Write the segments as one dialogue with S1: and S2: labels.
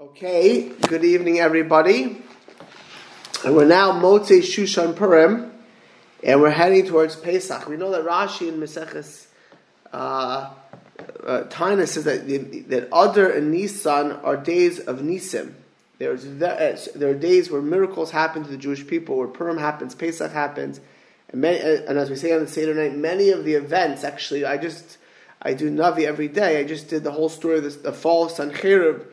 S1: Okay, good evening, everybody. And we're now Motzei Shushan Purim, and we're heading towards Pesach. We know that Rashi in Meseches uh, uh, says that that Adar and Nisan are days of Nisim. There's uh, there are days where miracles happen to the Jewish people, where Purim happens, Pesach happens, and, many, uh, and as we say on the Seder night, many of the events. Actually, I just I do Navi every day. I just did the whole story of the fall of Sancherib.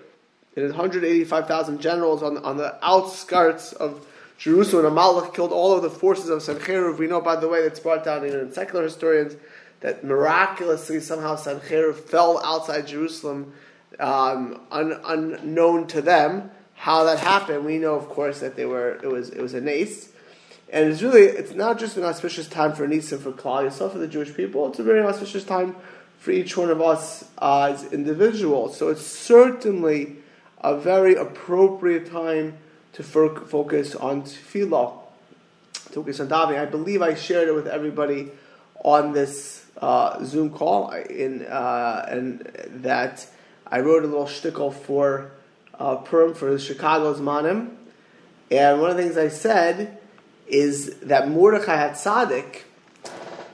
S1: It is 185,000 generals on, on the outskirts of Jerusalem. Amalek killed all of the forces of Sancherib. We know, by the way, that's brought down in secular historians that miraculously somehow Sancherib fell outside Jerusalem, um, un, unknown to them. How that happened, we know, of course, that they were it was it was a nace, and it's really it's not just an auspicious time for Nisim for Klal Yisrael for the Jewish people. It's a very auspicious time for each one of us as individuals. So it's certainly a very appropriate time to focus on tefillah, to focus on davening. I believe I shared it with everybody on this uh, Zoom call, in uh, and that I wrote a little shtickle for uh, Purim for the Chicago's Manim, and one of the things I said is that Mordechai had tzaddik,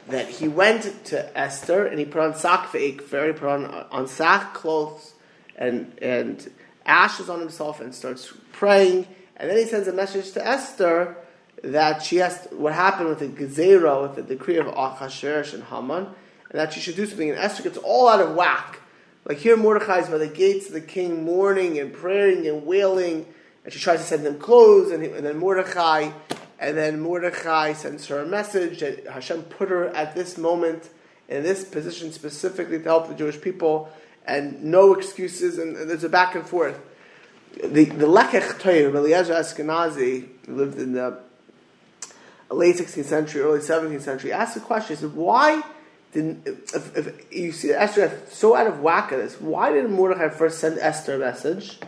S1: that he went to Esther and he put on sakveik, very put on on sack clothes and and ashes on himself and starts praying, and then he sends a message to Esther that she has to, what happened with the gezerah, with the decree of Achashverosh and Haman, and that she should do something. And Esther gets all out of whack. Like here, Mordechai is by the gates of the king, mourning and praying and wailing, and she tries to send him clothes, and, he, and then Mordechai, and then Mordechai sends her a message that Hashem put her at this moment in this position specifically to help the Jewish people, and no excuses, and, and there's a back and forth. The the Lekech Toyer, Eliezer Eskenazi, lived in the late 16th century, early 17th century, asked the question, said, why didn't, if, if you see Esther so out of whack at this, why didn't Mordechai first send Esther a message?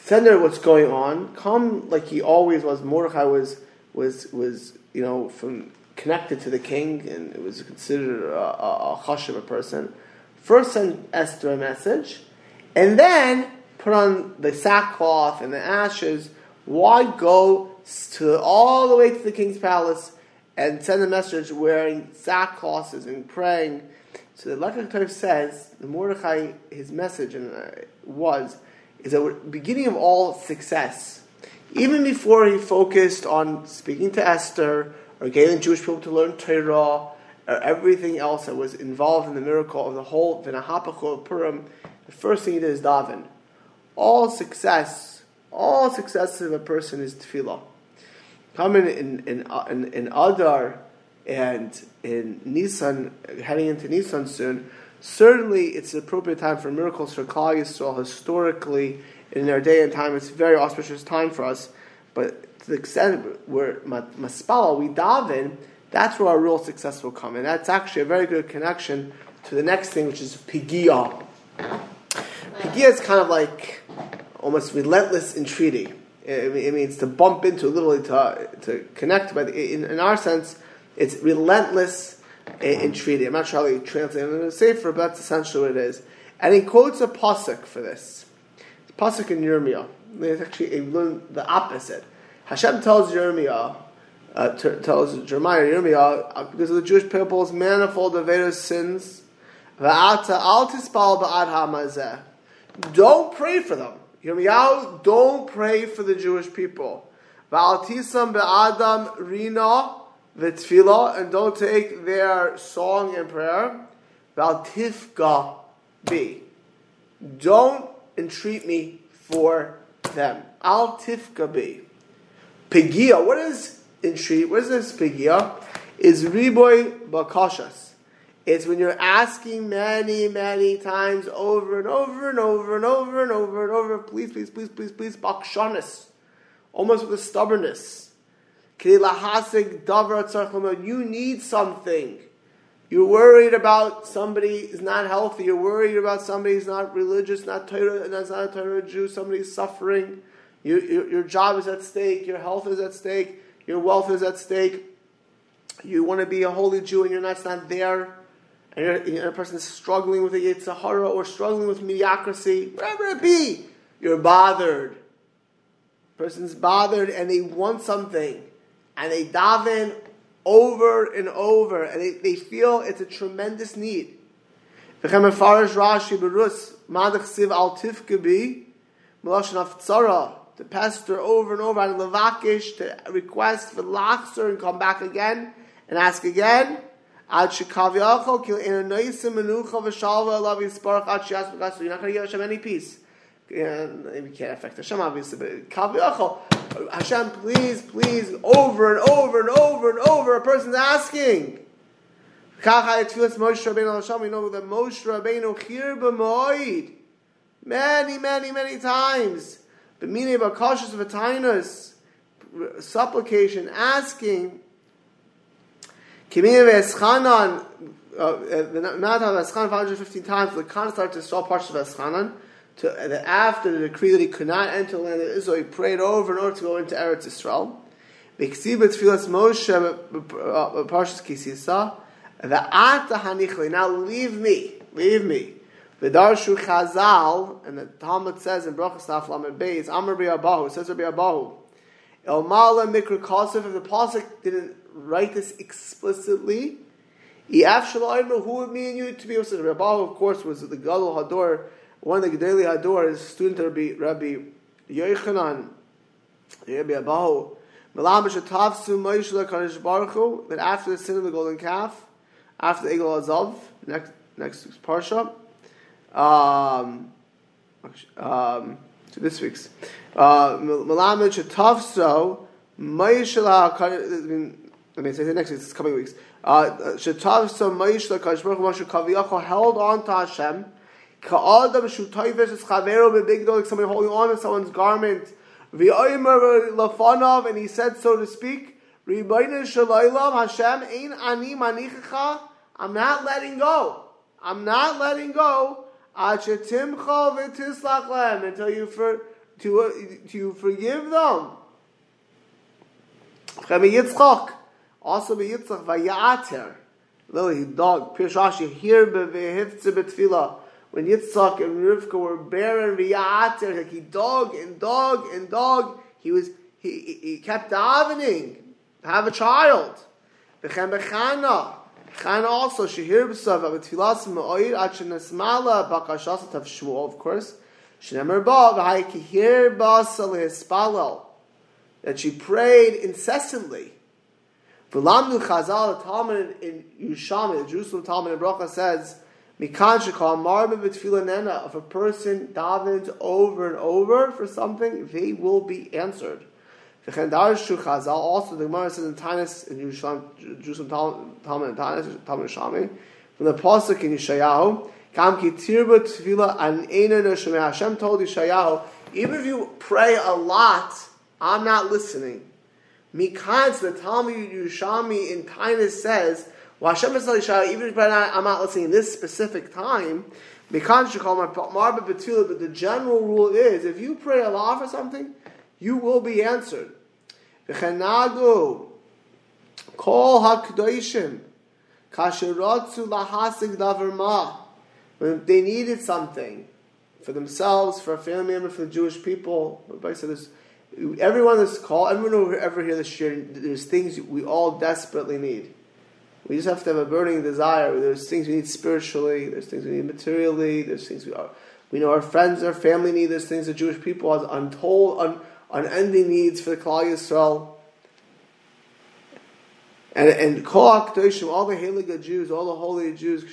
S1: Send her what's going on, come like he always was. Mordechai was, was, was you know, from connected to the king and it was considered a, a, a hush of a person. First send Esther a message, and then put on the sackcloth and the ashes. Why go to all the way to the king's palace and send a message wearing sackcloths and praying. So the Lekach says the Mordechai his message and uh, was is the beginning of all success. Even before he focused on speaking to Esther or getting Jewish people to learn Torah or Uh, everything else that was involved in the miracle of the whole Vinahapachol of Purim, the first thing he did is daven. All success, all success of a person is tefillah coming in in uh, in, in Adar and in Nisan, heading into Nisan soon. Certainly, it's an appropriate time for miracles for Klal Yisrael. Historically, in their day and time, it's a very auspicious time for us. But to the extent where maspala we daven, that's where our real success will come, and that's actually a very good connection to the next thing, which is pigia. Pigia is kind of like almost relentless entreaty it means to bump into, literally to, to connect. But in, in our sense, it's relentless eh, entreaty. I'm not sure how you translate it in the Sefer, but that's essentially what it is. And he quotes a pasuk for this. It's pasuk in Yirmiyah. It's actually a, the opposite. Hashem tells Yirmiyah, uh, t- tells Jeremiah, Yirmiyah, uh, because of the Jewish people's manifold Aveda's sins, don't pray for them. Yirmiyahu, don't pray for the Jewish people. Va'altisam rina v'tfila, and don't take their song and prayer. Va'altifka be. Don't entreat me for them. Al tifka be. Pigia, what is entreat? What is this pigia? Is riboy bakashas. It's when you're asking many, many times over and over and over and over and over and over, please, please, please, please, please, bakshanis. Almost with a stubbornness. You need something. You're worried about somebody is not healthy. You're worried about somebody who's not religious, not Torah, not a Torah Jew. Somebody's suffering. You, your, your job is at stake. Your health is at stake. Your wealth is at stake. You want to be a holy Jew and you're not, not there and a person is struggling with a Yitzhahara or struggling with mediocrity, whatever it be, You're bothered. Person's bothered and they want something. And they daven over and over. And they, they feel it's a tremendous need. To pester over and over and levakish to request for lachzer and come back again and ask again. Ad shekavyachol kil in noisim menucha v'shalva elav yisparach ad shiyas b'gas. You're not going to give Hashem any peace. And we can't affect Hashem obviously, but kavyachol. Hashem, please, please, over and over and over and over. A person's asking. Kacha etfilas Moshe Rabbeinu Hashem. We know that Moshe Rabbeinu chir b'moed many, many, many times. But meaning of a supplication, asking Kimiyah Eschanan, uh, not have Eschanan 515 times, the Khan started to saw parts of Eschanan. To, after the decree that he could not enter the land of Israel, he prayed over in order to go into Eretz Israel. V'ksiba tfilas Moshe, uh, uh, Parshas Kisisa, V'ata hanichli, now leave me, leave me. V'darshu Chazal, and the Talmud says in Brachas Daf Lamed Beis, Amar Abahu, says Rabbi Abahu, El Mala Mikra Kosef, if the Pasuk didn't write this explicitly. Who would mean you to be able to Rabbahu, of course, was the Gadol Hador, one of the Gedali Hador, his student Rabbi, Rabbi Yochanan, Rabbi Abahu. Melamish Atavsu Moshe LaKadosh Baruch Hu, that after the sin of the golden calf, after the Egel Azav, next, next week's Parsha, um, um, so this week's, uh, Melamish Atavsu, Moshe LaKadosh, I mean, say next week, it's coming weeks. Uh, Shetav so Maish Baruch Moshe Kaviyachol held on to Hashem. Ka'adam Shutayvish is Chavero Bebigdo, like somebody holding on to someone's garment. V'yoymer Lafanav, and he said, so to speak, Ribayna Shalaylam Hashem Ein Ani Manichacha. I'm not letting go. I'm not letting go. Until you for to uh, to forgive them. Also be Yitzchak vayater. Lily dog Pirshashi here bevehivtze betfila. When Yitzchak and Rivka were barren vayater, like he dog and dog and dog, he was he, he kept davening have a child. Bechem bechana. Chana also shehir b'sav betfilas ma'oir at shenesmala bakashas tav shmuel of course. Shenemer ba v'hai kihir ba salih that she prayed incessantly. V'lamnu Chazal, the Talmud in Yerushalmi, the Jerusalem Talmud in Bracha says, Mikan shekal marbe nena, if a person davens over and over for something, they will be answered. Chazal, also the Gemara says in Tanis, in Yerushalmi, Jerusalem Talmud in Tanis, Talmud Shami, from the Pasuk in Yeshayahu, Kam ki tirba tefillah an eina neshemeh. Hashem told Yeshayahu, even if you pray a lot, I'm not listening. Mikans, the Talmud Yerushalmi in Tainus says, well, Hashem is even if I'm not listening in this specific time, Mikans my Marba Betula, but the general rule is if you pray a lot for something, you will be answered. V'chenagu, kol kasherotzu lahasig davar When they needed something for themselves, for a family member, for the Jewish people, everybody said this everyone that's called, everyone who ever hear this shir, there's things we all desperately need. We just have to have a burning desire. There's things we need spiritually. There's things we need materially. There's things we are. We know our friends, our family need. There's things the Jewish people has untold, un, unending needs for the Klal Yisrael. And and all the Haliga Jews, all the holy Jews,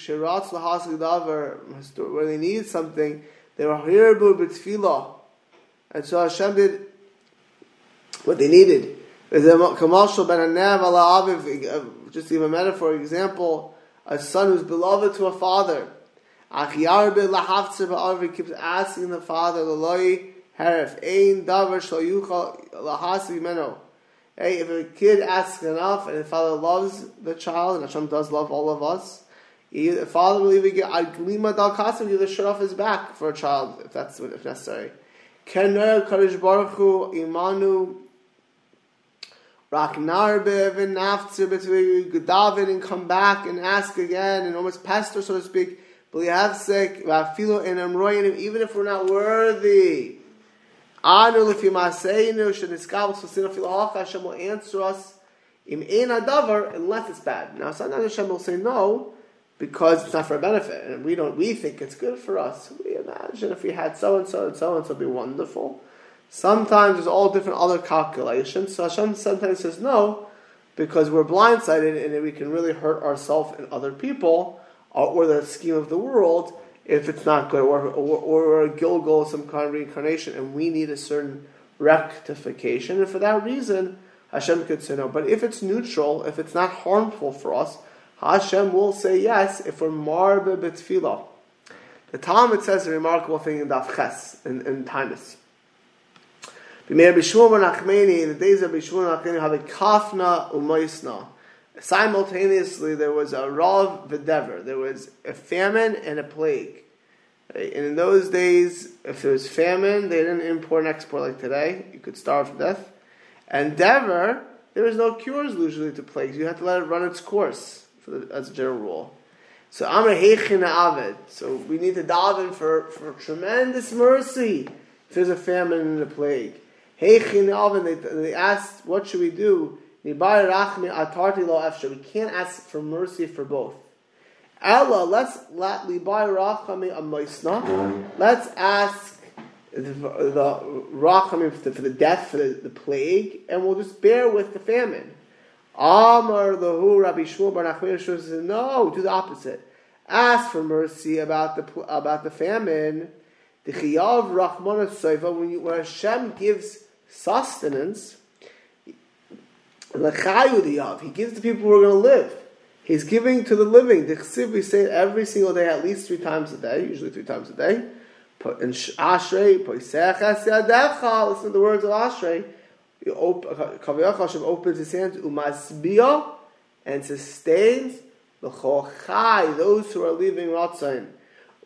S1: where they need something, they were here b'tfilah. And so Hashem did what they needed. Just to give a metaphor, example, a son who's beloved to a father. He keeps asking the father, Ein Davar Lahasi Meno. Hey, if a kid asks enough and the father loves the child, and Hashem does love all of us, the father will even get Glima Dal Kasim, give the shirt off his back for a child, if that's if necessary. Kener Kadosh Baruch Hu Imanu Raknarbev and Naftzir between David and come back and ask again and almost pester, so to speak. B'lihavsek v'afilu and Amroyanim, even if we're not worthy Anu lefi maaseinu sheniskabel sosina fil halacha. Hashem will answer us im ein adavar unless it's bad. Now sometimes Hashem will say no because it's not for a benefit, and we don't. We think it's good for us. We imagine if we had so and so and so and so, it'd be wonderful. Sometimes there's all different other calculations. So Hashem sometimes says no because we're blindsided and we can really hurt ourselves and other people or the scheme of the world if it's not good, or, or, or a Gilgal, some kind of reincarnation, and we need a certain rectification. And for that reason, Hashem could say no. But if it's neutral, if it's not harmful for us, Hashem will say yes if we're marbe betfilah. The Talmud says a remarkable thing in Daf Ches, in, in Tainus. In the days of Bishmur Nachmeni, have a kafna umoisna. Simultaneously, there was a rav v'dever. There was a famine and a plague. And in those days, if there was famine, they didn't import and export like today. You could starve to death. And dever, there was no cures usually to plagues. You had to let it run its course the, as a general rule. So I'm a heichina avid. So we need to daven for, for tremendous mercy if there's a famine and a plague. Heichin avid. They, they asked, what should we do? We can't ask for mercy for both. Ella, let's let Let's ask the, the for, the death, for the, the plague, and we'll just bear with the famine. Amar lahu Rabbi Shmuel Bar says, no, do the opposite. Ask for mercy about the about the famine. The chiyav rachmana you, when Hashem gives sustenance, he gives to people who are going to live. He's giving to the living. The chsiv we say every single day, at least three times a day, usually three times a day. In Ashrei, listen to the words of Ashrei. Kaviyach Hashem opens his hands, umasbiyah, and sustains the chochai, those who are leaving Ratzain.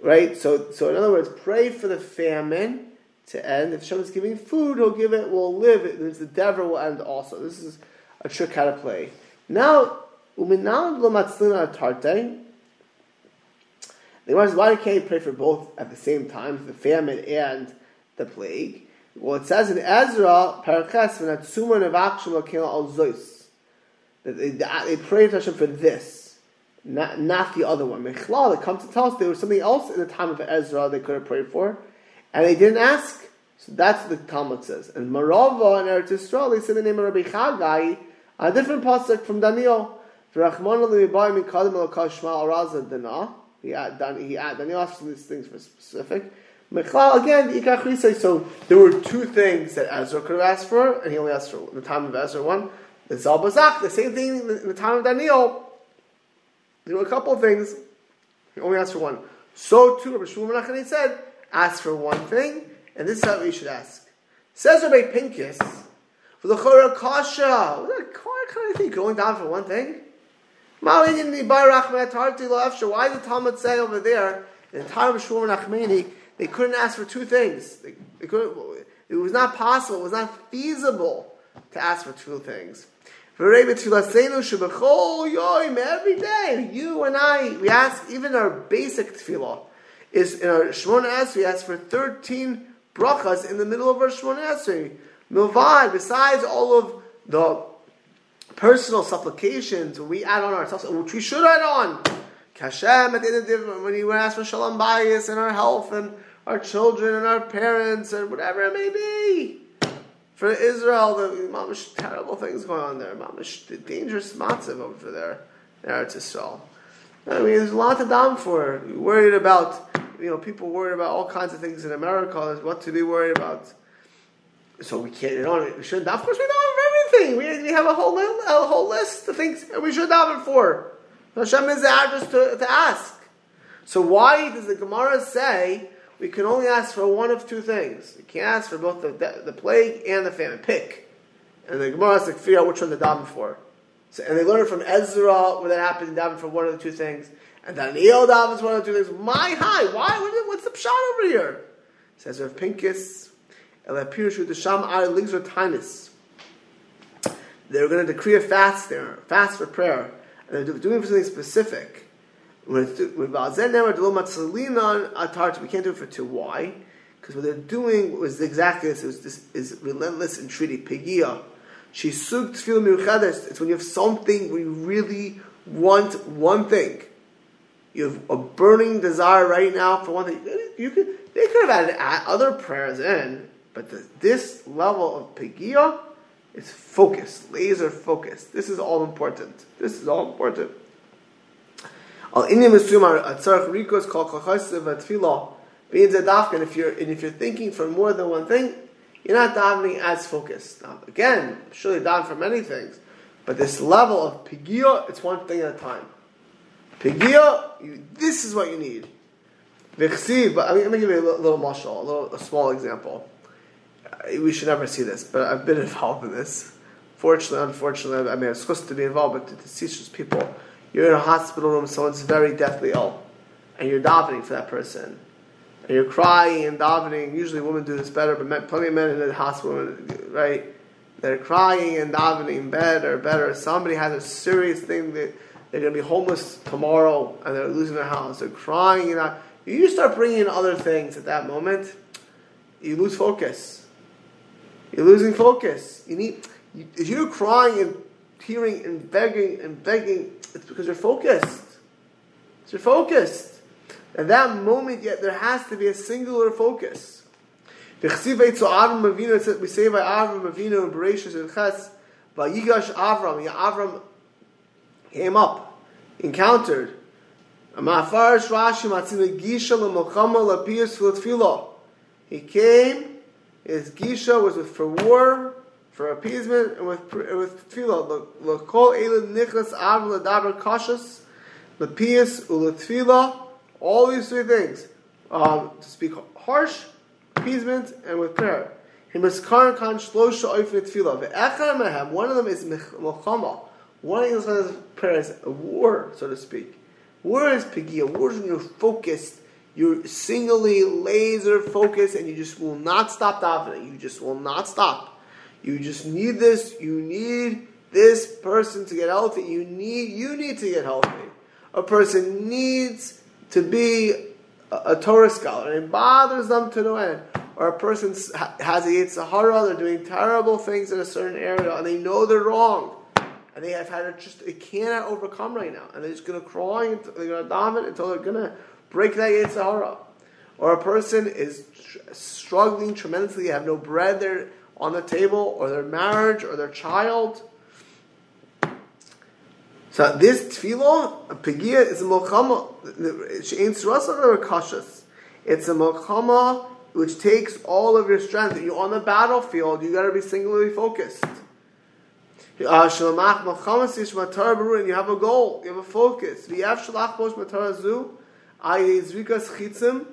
S1: Right? So, so in other words, pray for the famine to end. If Hashem is giving food, he'll give it, We'll live. It, the devil will end also. This is a trick how to play. Now, uminal lomatzlina tarte. The question is, why can't you pray for both at the same time, the famine and the plague? Well, it says in Ezra, Paraches, v'natsuma nevakshim l'kel al zois. That they, they prayed to Hashem for this, not, not the other one. Mechlal, it comes to tell us there was something else in the time of Ezra they could have prayed for, and they didn't ask. So that's what the Talmud says. And Marava and Eretz Yisrael, they say the name of Rabbi Chagai, a different pasuk from Daniel. Dana. He had, he had, Daniel asked these things for specific. Mechlal, again, So there were two things that Ezra could have asked for, and he only asked for the time of Ezra. One, the Zalbazak, the same thing in the time of Daniel. There were a couple of things. He only asked for one. So too, Rabbi Shmuel Menachem said, ask for one thing, and this is how you should ask. Says Rabbi Pinkus, for the Chora Kasha, what kind of thing? Going down for one thing? Why did the Talmud say over there, in the time of they couldn't ask for two things. They, they it was not possible, it was not feasible to ask for two things. Every day, you and I, we ask, even our basic tefillah, is in our Shemona Esrei, we ask for 13 brachas in the middle of our Shemona Esrei. Milvad, besides all of the personal supplications we add on ourselves, which we should add on. Kashem, at the end of the day, when you ask for shalom bayis and our health and our children and our parents and whatever it may be. For Israel, the mamish terrible things going on there. Mamish dangerous matzav over there. There it's Israel. I mean, there's a lot to down for. You're worried about, you know, people worried about all kinds of things in America. There's what to be worried about. So we can't, you know, we shouldn't. of course we for everything. We, we have a whole, a whole list of things we should daven for. Hashem is the address to, to ask. So why does the Gemara say we can only ask for one of two things. You can't ask for both the, the plague and the famine. Pick. And the Gemara has to figure out which one to daven for. So, and they learn from Ezra where that happens, daven for one of the two things. And then Daniel davens one of the two things. My high, why? What's the pshat over here? Says Rav Pinkus, They're going to decree a fast there, fast for prayer. And they're doing for something specific. We can't do it for two. Why? Because what they're doing was exactly this. Is this is relentless entreaty, pegia. She miuchades. It's when you have something we really want one thing. You have a burning desire right now for one thing. You could they could have added other prayers in, but the, this level of pegia is focused, laser focused. This is all important. This is all important. Al inyam esumar atzarach rikos kol kachasiv atfilah means a dafka. if you're and if you're thinking for more than one thing, you're not davening as focused. Now, again, surely daven for many things, but this level of pigia, it's one thing at a time. Pigia, this is what you need. V'chsiv, but I mean, let me give you a little, little mashal, a little a small example. Uh, we should never see this, but I've been involved in this. Fortunately, unfortunately, I mean, it's supposed to be involved, but to teach people, you're in a hospital room, someone's very deathly ill, and you're davening for that person and you're crying and davening. Usually, women do this better, but men, plenty of men in the hospital, right? They're crying and davening in bed or better. Somebody has a serious thing that they're going to be homeless tomorrow and they're losing their house. They're crying. Know, you start bringing in other things at that moment, you lose focus. You're losing focus. You need if you're crying and tearing and begging and begging, it's because you're focused. You're focused. At that moment, yet there has to be a singular focus. We say by Avram Avinu in Bereshit and Ches, Vayigash Avram, Avram came up, encountered. He came, his Gisha was with, for war, for appeasement, and with with tefillah. L'kol elad nichlas avram l'daber kashas, l'pius u'letefillah, all these three things um, to speak harsh, appeasement, and with prayer. One of them is milchama. One of those prayer is a war, so to speak. War is pigia. War is when you're focused. You're singly laser focused, and you just will not stop davening. You just will not stop. You just need this. You need this person to get healthy. You need you need to get healthy. A person needs to be a, a Torah scholar, and it bothers them to no end. Or a person has a Yitzhahara, they're doing terrible things in a certain area, and they know they're wrong. And they have had it just, it cannot overcome right now. And they're just going to crawl, until, they're going to dominate until they're going to break that Yitzhahara. Or a person is struggling tremendously, have no bread there on the table, or their marriage, or their child, so this tefillah, a pegia, is a milchama. She'ain or kashas. It's a milchama which takes all of your strength. You're on the battlefield. You got to be singularly focused. Uh, and you have a goal. You have a focus. You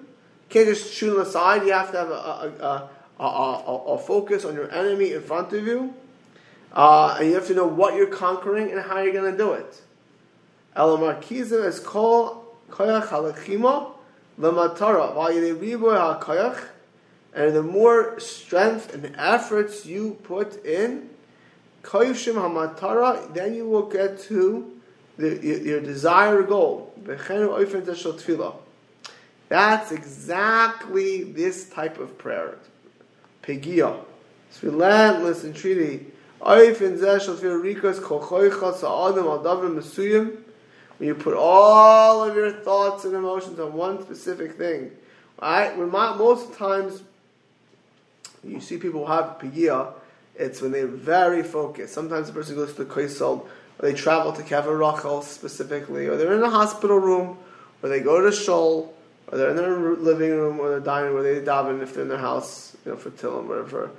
S1: can't just shoot them aside. You have to have a, a, a, a focus on your enemy in front of you. Uh, and you have to know what you're conquering and how you're going to do it. Elamarkizim is called koyach halachima lematara. and the more strength and efforts you put in, koyushim hamatara, then you will get to the, your, your desired goal. That's exactly this type of prayer. Pegia. It's relentless entreaty. When you put all of your thoughts and emotions on one specific thing. Right? When my, most times you see people have pigia, it's when they're very focused. Sometimes the person goes to the Kaisel, or they travel to Kever Rachel specifically, or they're in a hospital room, or they go to Shul, or they're in their living room or their dining room, where they daven if they're in their house, you know, for Tillim, whatever.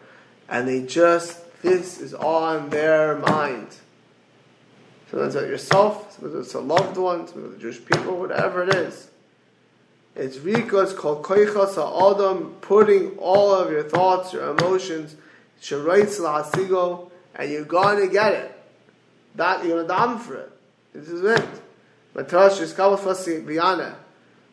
S1: And they just this is on their mind. Sometimes about yourself, sometimes it's a loved one, sometimes the Jewish people, whatever it is. It's Rika, called Koichas Ha'adam, putting all of your thoughts, your emotions, Sharaitz La'asigo, and you're going to get it. That, you're going to daven for it. This is it. Matrash is Fasi Biyana.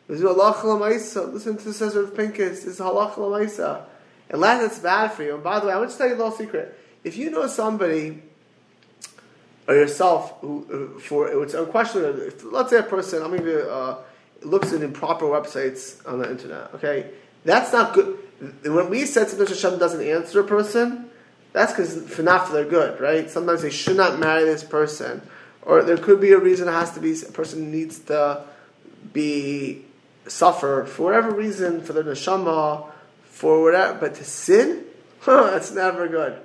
S1: Listen to the Sezer of Pincus. This is Halach Lamaisa. Unless it's bad for you. And by the way, I want to tell you a little secret. If you know somebody or yourself who, for it's unquestionable, if, let's say a person, I'm going to uh, looks at improper websites on the internet, okay, That's not good. When we said sometimes Hashem doesn't answer a person, that's because for not for their good, right? Sometimes they should not marry this person, or there could be a reason it has to be a person needs to be suffer for whatever reason for their neshama, for whatever. But to sin, huh, that's never good.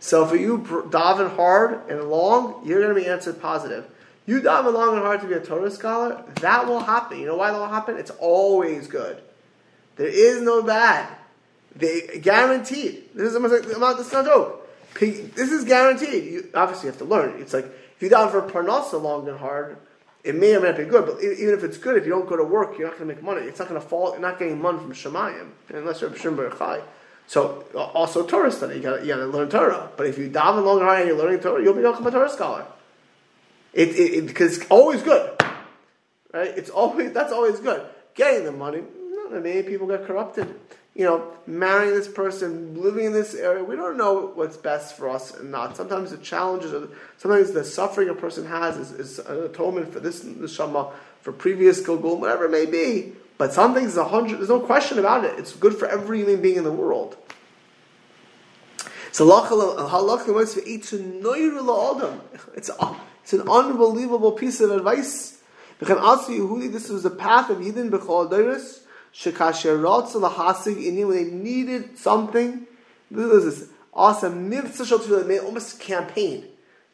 S1: So for you daven hard and long, you're going to be answered positive. You daven long and hard to be a Torah scholar, that will happen. You know why that will happen? It's always good. There is no bad. They guaranteed. This is almost like this is not a joke. This is guaranteed. You obviously have to learn. It's like if you daven for parnasa long and hard, it may or may not be good. But even if it's good, if you don't go to work, you're not going to make money. It's not going to fall. You're not getting money from Shemayim unless you're B'Shim Chai. So uh, also Torah study. You got to learn Torah. But if you daven long and hard and you're learning Torah, you'll become a Torah scholar. It, it, it, because it's always good, right? It's always that's always good. Getting the money, no, many people get corrupted. You know, marrying this person, living in this area, we don't know what's best for us and not. Sometimes the challenges, or sometimes the suffering a person has is, is an atonement for this neshama, for previous gilgul, whatever it may be. But some things a hundred. There's no question about it. It's good for every human being in the world. So it's it's an unbelievable piece of advice. This was the path of Yidin B'chol When they needed something. This is awesome they made almost a campaign.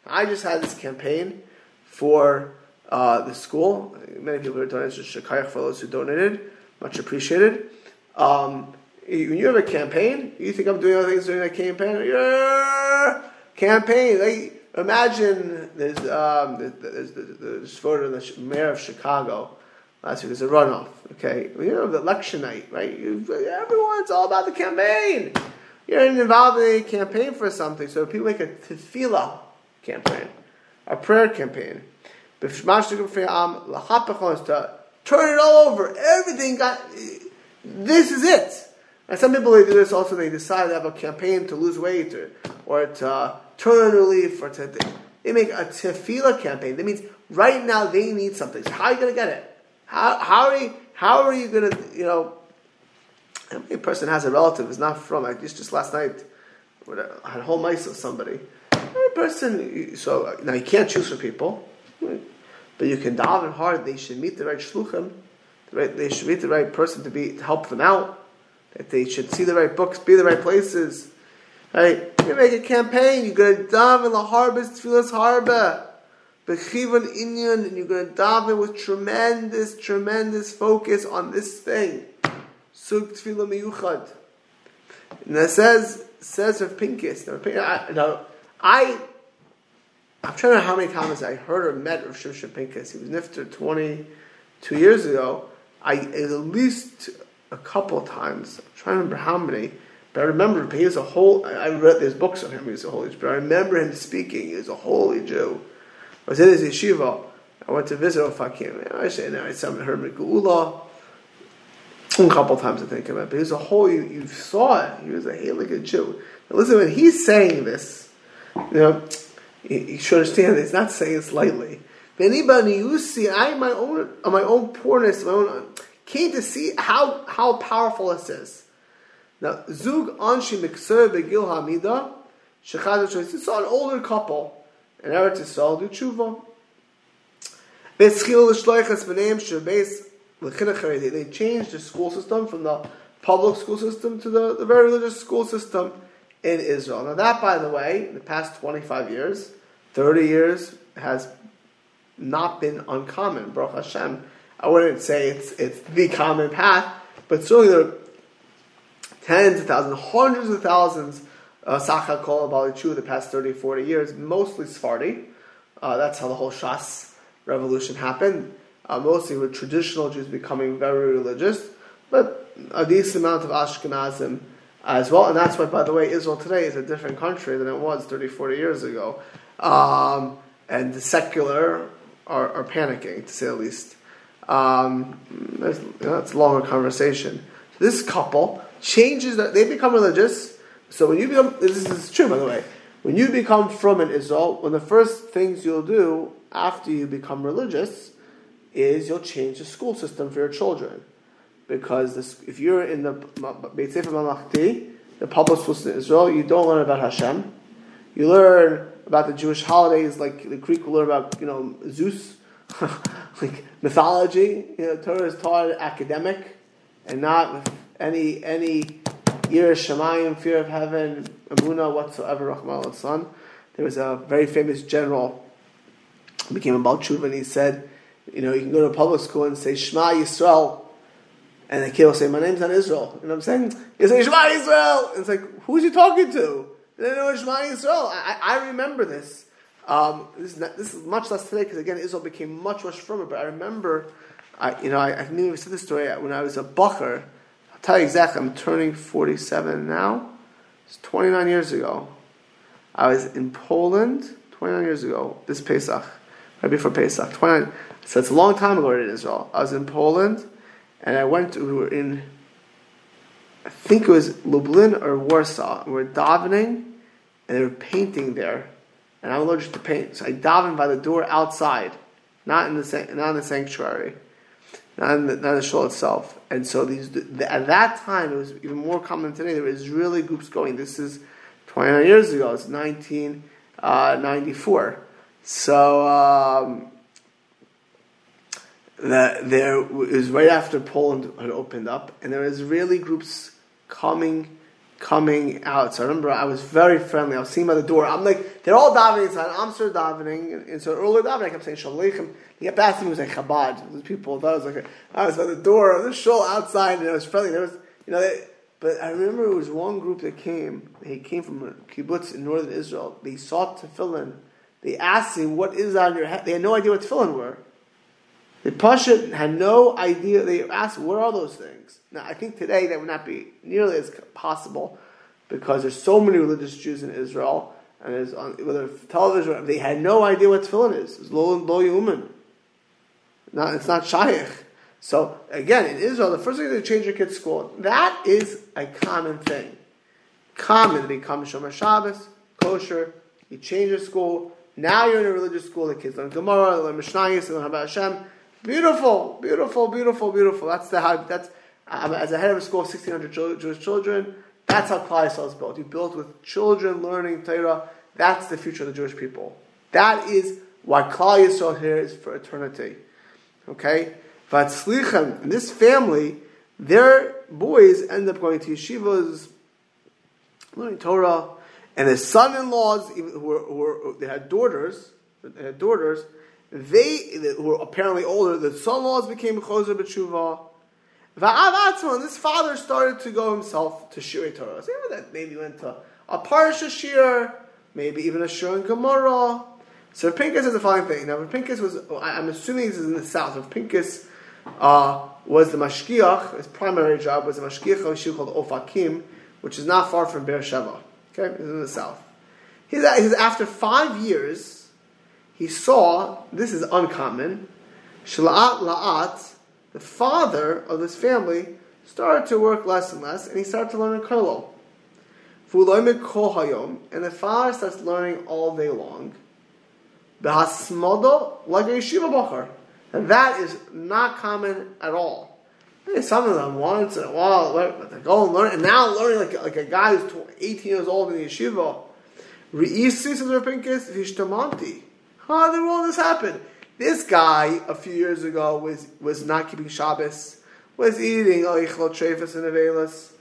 S1: I just had this campaign for uh, the school. Many people who donated. Shekayach for those who donated, much appreciated. Um, when you have a campaign, you think I'm doing other things during that campaign. Yeah, campaign. Like, Imagine there's um, there's, there's, photo of the mayor of Chicago last week. There's a runoff. Okay, you know election night, right? You, everyone's all about the campaign. You're involved in a campaign for something, so people make a tefillah campaign, a prayer campaign. To turn it all over. Everything got. This is it. And some people they do this also. They decide to have a campaign to lose weight or, or to uh, turn a leaf, or to they make a tefillah campaign. That means right now they need something. So how are you going to get it? How, how are you, how are you going to, you know, a person has a relative is not from, I just, just last night, I had a whole mice with somebody. A person, so now you can't choose for people, but you can daven hard. They should meet the right shluchim, the right, they should meet the right person to be to help them out. That they should see the right books, be the right places. Right? You make a campaign, you're to daven the harvest, tefillas harbor. Bechivan Inyan, and you're going to daven with tremendous, tremendous focus on this thing. Sug tefillah miyuchad. And it says, says of Pincus. Now, now, I, I'm trying to know how many times I heard or met Rav Shimshon Pincus. He was nifter 22 years ago. I, at least a couple times, I'm trying to remember how many, but I remember he was a whole. I read these books on him. He was a holy Jew. But I remember him speaking. He was a holy Jew. I was in his yeshiva. I went to visit Ofakim. I now I heard Megula. A couple times I think about it. But he was a whole. You, you saw it. He was a good Jew. Now listen, when he's saying this, you know, you, you should understand. that He's not saying it lightly. Anybody you see, I my own uh, my own poorness, my own came to see how how powerful this is. Now, Zug Anshi Mikser Begil Hamida, Shechad It's an older couple, and Eretz Yisrael do tshuva. Beschil L'shloiches B'neim Shebeis L'chinach They changed the school system from the public school system to the, the very religious school system in Israel. Now that, by the way, in the past 25 years, 30 years, has not been uncommon. Baruch Hashem. I wouldn't say it's, it's the common path, but certainly there tens of thousands, hundreds of thousands Sacha Kol Balichu the past 30, 40 years, mostly Sephardi. Uh, that's how the whole Shas revolution happened. Uh, mostly with traditional Jews becoming very religious, but a decent amount of Ashkenazim as well. And that's why, by the way, Israel today is a different country than it was 30, 40 years ago. Um, and the secular are, are, panicking, to say the least. Um, that's, you know, a longer conversation. This couple changes they become religious. So when you become, this is true by the way, when you become from an Israel, one of the first things you'll do after you become religious is you'll change the school system for your children. because this, if you're in the Beit Sefer Mamlachti, the public schools in Israel, you don't learn about Hashem. You learn about the Jewish holidays, like the Greek will learn about, you know, Zeus, like mythology. You know, Torah is taught academic and not any any ear Shemayim, fear of heaven, Amuna whatsoever, Rahman al There was a very famous general who became a Balchuv and he said, you know, you can go to a public school and say Shema Yisrael, and the kid will say, My name's not Israel. You know what I'm saying? You say Shema Yisrael. And it's like, who's he talking to? And they know Shema Yisrael. I, I remember this. Um, this, is not, this, is much less today because again Israel became much much firmer. But I remember, I, you know, I, I knew even said this story when I was a bacher. Tell you exactly. I'm turning 47 now. It's 29 years ago. I was in Poland 29 years ago. This Pesach, right before Pesach. 29. So it's a long time ago in Israel. I was in Poland, and I went. To, we were in. I think it was Lublin or Warsaw. We were davening, and they were painting there and I'm allergic to paint. So I daven by the door outside, not in the not in the sanctuary, not in the, not in the shul itself. And so these the, at that time it was even more common today. There was really groups going. This is 29 years ago. It's 1994. Uh, so. Um, that there was right after Poland had opened up, and there was really groups coming coming out. So I remember I was very friendly. I was seeing by the door. I'm like, they're all davening inside. I'm still davening. And, so earlier davening, I kept saying Shalom. He kept asking me, was like Chabad. Those people I was like, I was by the door, of the shul outside, and I was friendly. There was, you know, they, but I remember it was one group that came. They came from a kibbutz in northern Israel. They sought tefillin. They asked him, what is on your head? They had no idea what tefillin were. The Pasha had no idea. They asked, what are those things? Now, I think today that would not be nearly as possible because there's so many religious Jews in Israel, and on, whether television, they had no idea what tefillin is. It's lo, lo yuman. Not, it's not shaykh. So again, in Israel, the first thing to change your kid's school, that is a common thing. Common to become Shomer Shabbos, kosher, you change your school, now you're in a religious school, the kids learn Gemara, they learn Mishnayos, they learn about Hashem, Beautiful, beautiful, beautiful, beautiful. That's the how. That's um, as a head of a school of sixteen hundred Jewish children. That's how Klal Yisrael is built. You built with children learning Torah. That's the future of the Jewish people. That is why Klal Yisrael here is for eternity. Okay, Vatzlichem. And this family, their boys end up going to yeshivas, learning Torah, and their son-in-laws, who were, who were they had daughters, they had daughters they were apparently older, the son-in-laws became choser b'tshuva. Va'avatzma, this father started to go himself to Shirei Torah. So that maybe went to a parsha shir, maybe even a shir in Gemara. So Pinkus is the following thing. Now, Pinkus was, I'm assuming this is in the south. If Pinkus uh, was the mashkiach, his primary job was the mashkiach of a shir called Ofakim, which is not far from Beersheba. Okay, it's in the south. He's, he's after five years he saw, this is uncommon, Shla'at La'at, the father of this family, started to work less and less, and he started to learn in Kollel. And the father starts learning all day long. Like a yeshiva bachar. And that is not common at all. some of them once in a while, but they go and learn, and now learning like, like a guy who's 18 years old in the yeshiva. Re'isi says Rapinkis vishtamanti. Oh, How did all this happen? This guy a few years ago was, was not keeping Shabbos, was eating oh, oichlot trefus and avelis,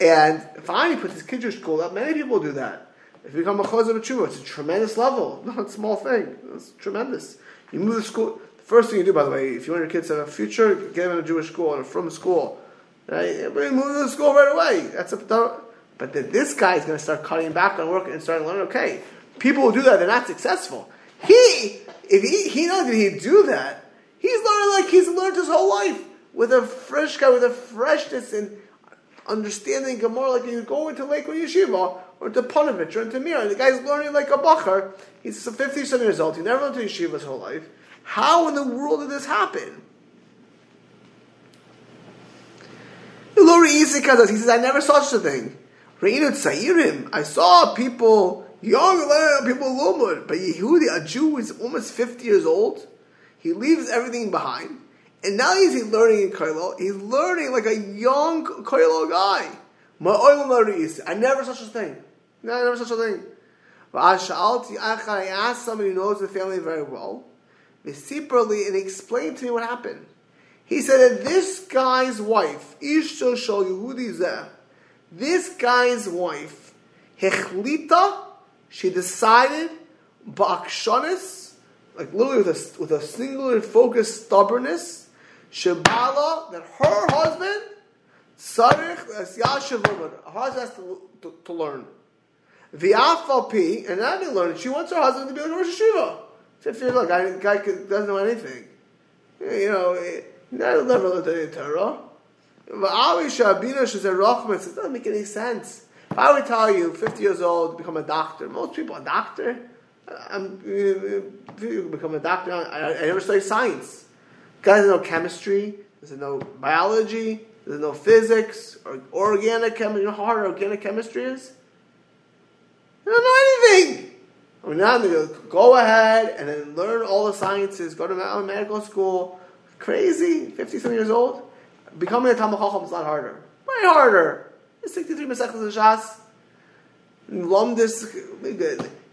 S1: and finally put his kiddush school up. Many people do that. If you become a chazar b'tshuva, it's a tremendous level, not a small thing. It's tremendous. You move the school. The first thing you do, by the way, if you want your kids to have a future, get them in a Jewish school and from school. Right? Move to the school right away. That's a but then this guy is going to start cutting back on work and start learning. Okay, people who do that, they're not successful. He, if he, he knows that he do that, he's learning like he's learned his whole life with a fresh guy, with a freshness and understanding Gemara like you go into Lakewood Yeshiva or to Panovich or into Mir. The guy's learning like a bacher. He's 57 years old. He never went to Yeshiva his whole life. How in the world did this happen? Lori He says, I never saw such a thing. I saw people young people Lomud, but Yehudi, a Jew, is almost 50 years old. He leaves everything behind, And now he's learning in Kailo. He's learning like a young Kailo guy. I never such a thing. No, I never such a thing. I asked somebody who knows the family very well, Visiperly, and explained to me what happened. He said that this guy's wife, Ishto Shal Yehudi Zeh, this guy's wife, Hechlita, she decided, Ba'akshanis, like literally with a, with a singular focused stubbornness, Shabala, that her husband, Sarich, as Yashav her husband has to, to, to learn. V'afal and I didn't learn She wants her husband to be like a Rosh Hashiva. She said, look, guy, guy doesn't know anything. You know, eh, never learned the Torah. V'avi Shabina, she said, Rachman, it doesn't make any sense. If I would tell you, 50 years old, become a doctor, most people, a doctor, I'm, uh, uh, you become a doctor, I, I never studied science. Guys know chemistry, doesn't know biology, doesn't know physics, or organic chemistry, you know how hard organic chemistry is? They don't know anything. I mean, now they go, ahead and then learn all the sciences, go to medical school. Crazy, 50 something years old. Becoming a Talmud Chacham is a lot harder. Way harder. 63 Masechtas of Shas. Lumdis,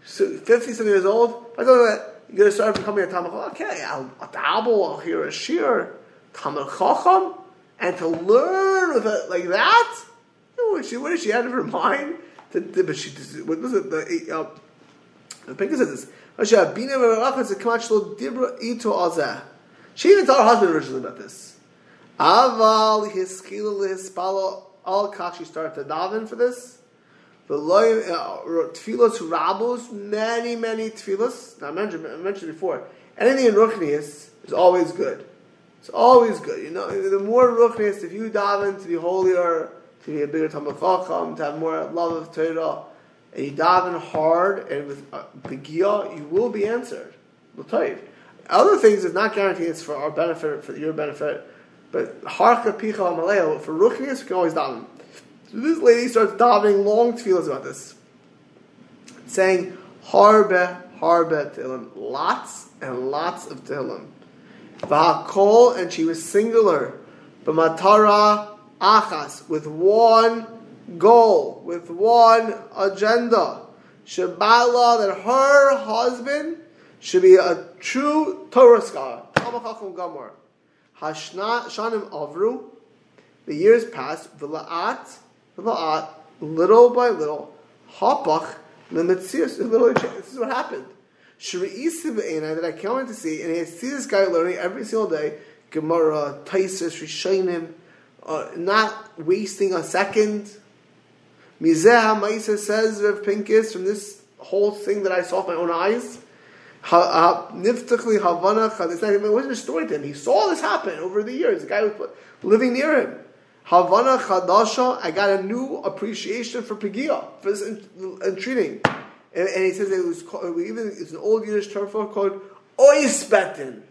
S1: 50 something years old. I go, you're going to start becoming a Talmud Okay, I'll, I'll dabble, I'll hear a shir. Talmud Chacham. And to learn with it like that? What she, what did she have in her mind? but she what was it the uh, the Pinker says this. She even told her husband originally about this. Aval hiskila hispalo al kach. She started to daven for this. The uh, tefillos rabos, many many tefillos. Now I mentioned I mentioned before. Anything in ruchnius is always good. It's always good. You know, the more ruchnius, if you daven to be holier to be a bigger Talmud to have more love of Torah, and you daven hard and with uh, begia, you will be answered. Other things is not guaranteed it's for our benefit, for your benefit, but harka picha amaleo, for ruchnius, you can always daven. So this lady starts davening long tefillahs about this, saying harbe, harbe tehillim, lots and lots of tehillim. V'hakol, and she was singular, b'matara achas, with one goal, with one agenda. Shabala, that her husband should be a true Torah scholar. Shanim Avru, the years passed, V'la'at, V'la'at, little by little, Hapach, Lemetzius, little This is what happened. that I came in to see, and I see this guy learning every single day, Gemara, Taisis, Rishonim, uh, not wasting a second. Mizeh Maisa says Rev Pincus from this whole thing that I saw with my own eyes. Niftachli Havana even wasn't a story to him. He saw this happen over the years. The guy was living near him. Havana Chadasha. I got a new appreciation for Pegia for this entreating. And, and he says it was called, even it's an old Yiddish term for called oisbetten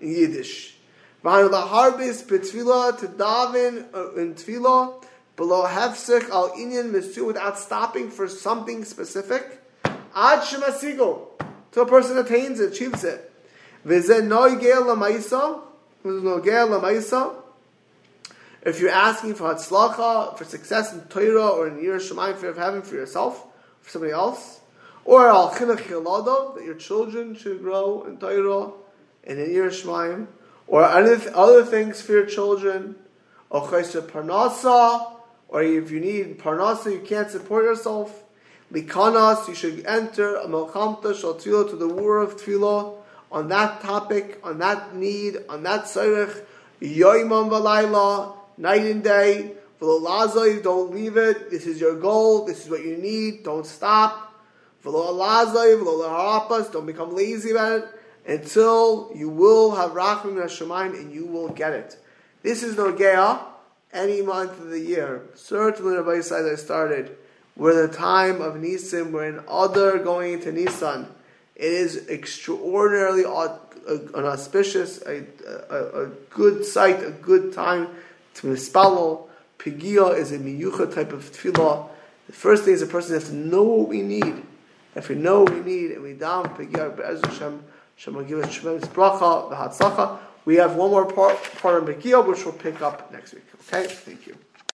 S1: in Yiddish. Behind the harbis betfila to daven uh, in tefillah below hefsek al inyan misu without stopping for something specific. Ad shemasigo till a person attains it, achieves it. If you're asking for hatzlacha, for success in Torah or in Yer Shemayim, fear of heaven for yourself, for somebody else, or al chinuch that your children should grow in Torah and in Yer Shemayim, or other things for your children, or parnasa, or if you need parnasa, you can't support yourself. Likanas, you should enter a melchamta shal to the war of tefillah on that topic, on that need, on that tzarech, yoimam v'layla, night and day. V'lo don't leave it. This is your goal. This is what you need. Don't stop. V'lo lazai, v'lo don't become lazy about it until you will have Rachim Hashemayim and you will get it. This is Nogea any month of the year. Certainly, Rabbi said I started. We're the time of Nisan, we're in Adar going into Nisan. It is extraordinarily uh, an auspicious, a, a, a, good sight, a good time to mispalo. Pigia is a miyucha type of tefillah. The first thing is a person has to know what we need. If we know what we need and we down Pigia, Be'ez Hashem, Hashem will give us tremendous bracha, the v'hatzlacha. we have one more part, part of Megillah, which we'll pick up next week. Okay? Thank you.